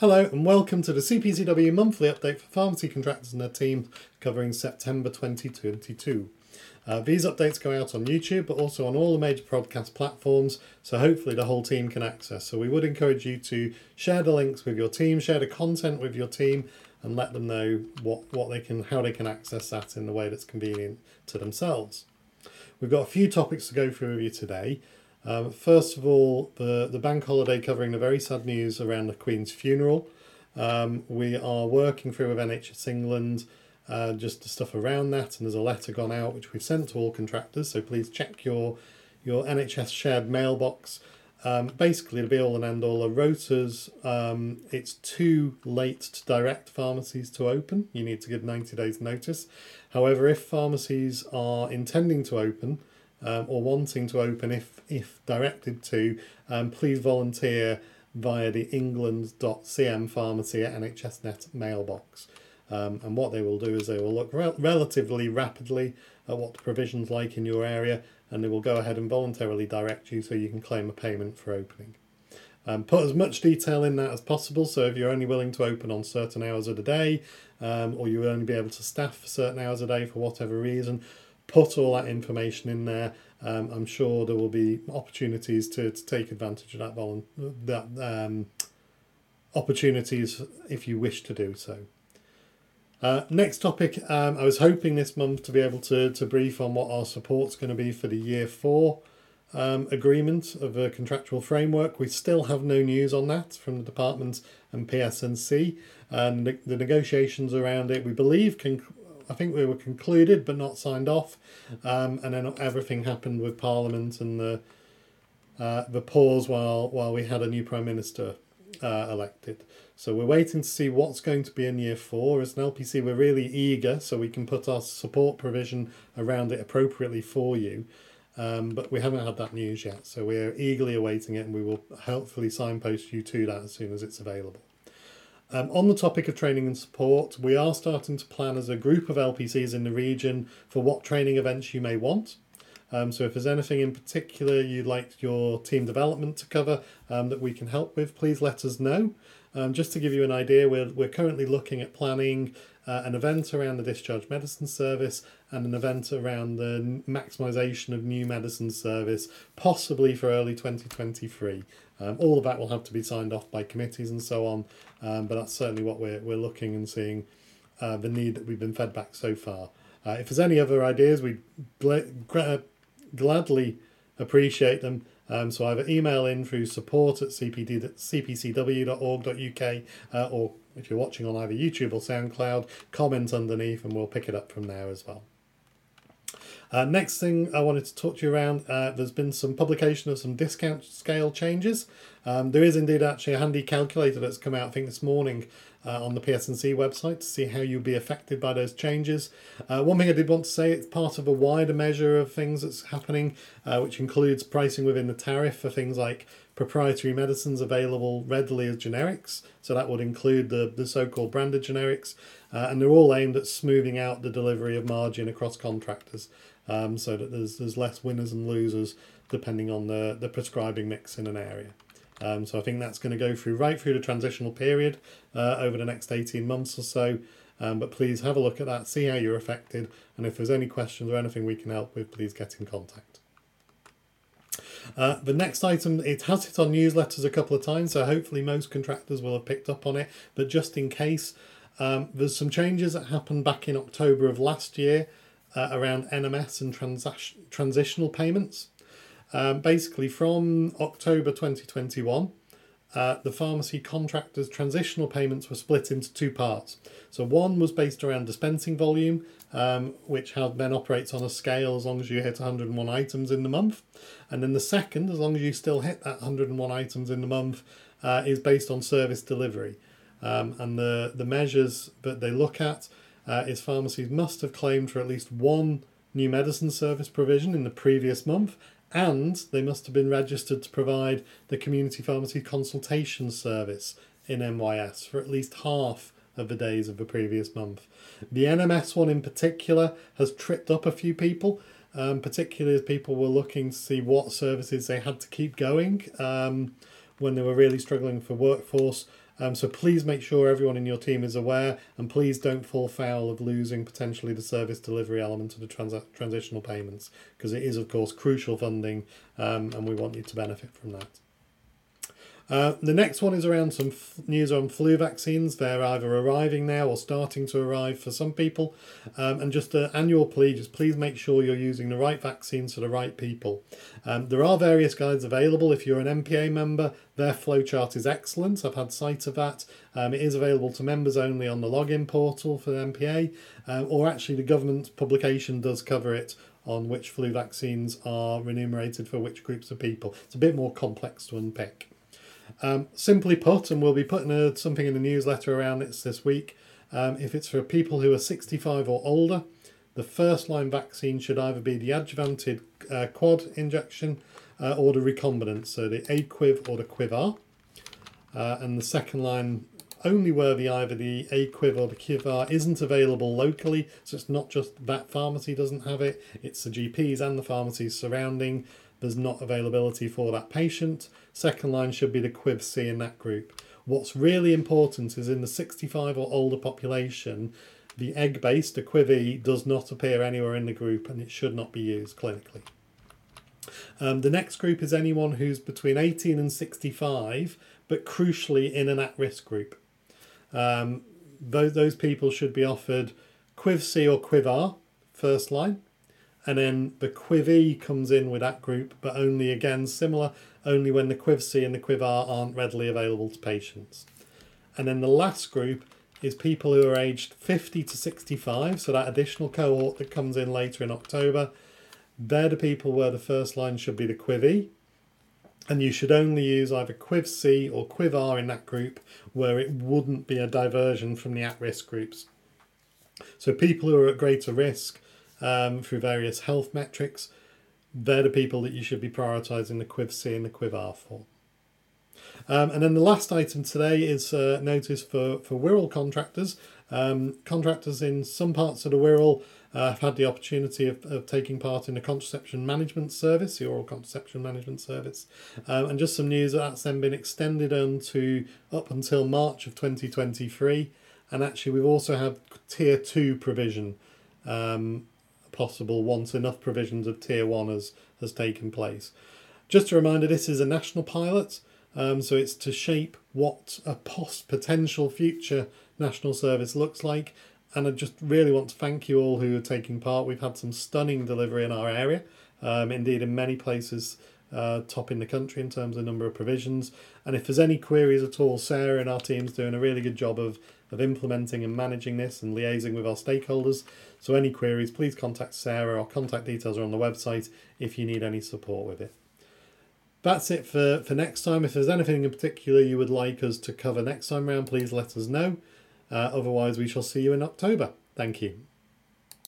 Hello and welcome to the CPCW monthly update for pharmacy contractors and their teams covering September 2022. Uh, these updates go out on YouTube but also on all the major podcast platforms, so hopefully the whole team can access. So we would encourage you to share the links with your team, share the content with your team, and let them know what, what they can how they can access that in the way that's convenient to themselves. We've got a few topics to go through with you today. Um, first of all, the, the bank holiday covering the very sad news around the Queen's funeral. Um, we are working through with NHS England uh, just the stuff around that, and there's a letter gone out which we've sent to all contractors. So please check your your NHS shared mailbox. Um, basically, the be all and end all are rotas. Um, it's too late to direct pharmacies to open. You need to give 90 days notice. However, if pharmacies are intending to open, um, or wanting to open if, if directed to, um, please volunteer via the england.cm pharmacy at NHSnet mailbox. Um, and what they will do is they will look rel- relatively rapidly at what the provision's like in your area and they will go ahead and voluntarily direct you so you can claim a payment for opening. Um, put as much detail in that as possible. So if you're only willing to open on certain hours of the day, um, or you will only be able to staff for certain hours a day for whatever reason, put all that information in there. Um, I'm sure there will be opportunities to, to take advantage of that, volu- that um, opportunities if you wish to do so. Uh, next topic, um, I was hoping this month to be able to, to brief on what our support's going to be for the year four um, agreement of a contractual framework. We still have no news on that from the department and PSNC. And the, the negotiations around it, we believe, can I think we were concluded but not signed off, um, and then everything happened with Parliament and the uh, the pause while while we had a new Prime Minister uh, elected. So we're waiting to see what's going to be in year four. As an LPC, we're really eager so we can put our support provision around it appropriately for you. Um, but we haven't had that news yet, so we're eagerly awaiting it, and we will hopefully signpost you to that as soon as it's available. Um, on the topic of training and support, we are starting to plan as a group of LPCs in the region for what training events you may want. Um, so if there's anything in particular you'd like your team development to cover um, that we can help with, please let us know. Um, just to give you an idea, we're, we're currently looking at planning uh, an event around the discharge medicine service and an event around the maximisation of new medicine service, possibly for early 2023. Um, all of that will have to be signed off by committees and so on, um, but that's certainly what we're, we're looking and seeing uh, the need that we've been fed back so far. Uh, if there's any other ideas, we gl- gladly appreciate them. Um, so either email in through support at cpd, cpcw.org.uk uh, or if you're watching on either YouTube or SoundCloud, comment underneath and we'll pick it up from there as well. Uh, next thing I wanted to talk to you around, uh, there's been some publication of some discount scale changes. Um, there is indeed actually a handy calculator that's come out, I think, this morning uh, on the PSNC website to see how you'll be affected by those changes. Uh, one thing I did want to say, it's part of a wider measure of things that's happening, uh, which includes pricing within the tariff for things like proprietary medicines available readily as generics. So that would include the, the so-called branded generics. Uh, and they're all aimed at smoothing out the delivery of margin across contractors um, so that there's, there's less winners and losers depending on the, the prescribing mix in an area. Um, so I think that's going to go through right through the transitional period uh, over the next 18 months or so. Um, but please have a look at that, see how you're affected, and if there's any questions or anything we can help with, please get in contact. Uh, the next item, it has hit on newsletters a couple of times, so hopefully most contractors will have picked up on it. But just in case, um, there's some changes that happened back in October of last year uh, around NMS and transa- transitional payments. Um, basically, from October 2021, uh, the pharmacy contractors' transitional payments were split into two parts. So one was based around dispensing volume, um, which then operates on a scale as long as you hit 101 items in the month. And then the second, as long as you still hit that 101 items in the month, uh, is based on service delivery. Um, and the, the measures that they look at uh, is pharmacies must have claimed for at least one new medicine service provision in the previous month and they must have been registered to provide the community pharmacy consultation service in MYS for at least half of the days of the previous month. The NMS one in particular has tripped up a few people, um, particularly as people were looking to see what services they had to keep going um, when they were really struggling for workforce. Um, so please make sure everyone in your team is aware, and please don't fall foul of losing potentially the service delivery element of the trans- transitional payments, because it is, of course, crucial funding, um, and we want you to benefit from that. Uh, the next one is around some f- news on flu vaccines. They're either arriving now or starting to arrive for some people. Um, and just an annual plea just please make sure you're using the right vaccines for the right people. Um, there are various guides available. If you're an MPA member, their flowchart is excellent. I've had sight of that. Um, it is available to members only on the login portal for the MPA, um, or actually, the government publication does cover it on which flu vaccines are remunerated for which groups of people. It's a bit more complex to unpick. Um, simply put, and we'll be putting a, something in the newsletter around this this week. Um, if it's for people who are 65 or older, the first line vaccine should either be the adjuvanted uh, quad injection uh, or the recombinant, so the Aquiv or the Quiv R. Uh, and the second line only where the either the Aquiv or the Quiv R isn't available locally, so it's not just that pharmacy doesn't have it, it's the GPs and the pharmacies surrounding there's not availability for that patient. Second line should be the Quiv C in that group. What's really important is in the 65 or older population, the egg based, the Quiv E, does not appear anywhere in the group and it should not be used clinically. Um, the next group is anyone who's between 18 and 65, but crucially in an at risk group. Um, those, those people should be offered Quiv C or Quiv R, first line, and then the Quiv comes in with that group, but only again similar, only when the Quiv C and the Quiv R aren't readily available to patients. And then the last group is people who are aged 50 to 65, so that additional cohort that comes in later in October. They're the people where the first line should be the Quiv and you should only use either Quiv C or Quiv R in that group where it wouldn't be a diversion from the at risk groups. So people who are at greater risk um, through various health metrics, they're the people that you should be prioritising the Quiv C and the Quiv R for. Um, and then the last item today is uh, notice for, for Wirral contractors. Um, contractors in some parts of the Wirral uh, have had the opportunity of, of taking part in the contraception management service, the oral contraception management service. Um, and just some news that that's then been extended on to up until March of 2023. And actually, we've also had tier two provision um, possible once enough provisions of Tier 1 has, has taken place. Just a reminder this is a national pilot, um, so it's to shape what a post potential future national service looks like. And I just really want to thank you all who are taking part. We've had some stunning delivery in our area, um, indeed, in many places. Uh, top in the country in terms of number of provisions. And if there's any queries at all, Sarah and our team's doing a really good job of of implementing and managing this and liaising with our stakeholders. So, any queries, please contact Sarah. Our contact details are on the website if you need any support with it. That's it for, for next time. If there's anything in particular you would like us to cover next time round, please let us know. Uh, otherwise, we shall see you in October. Thank you.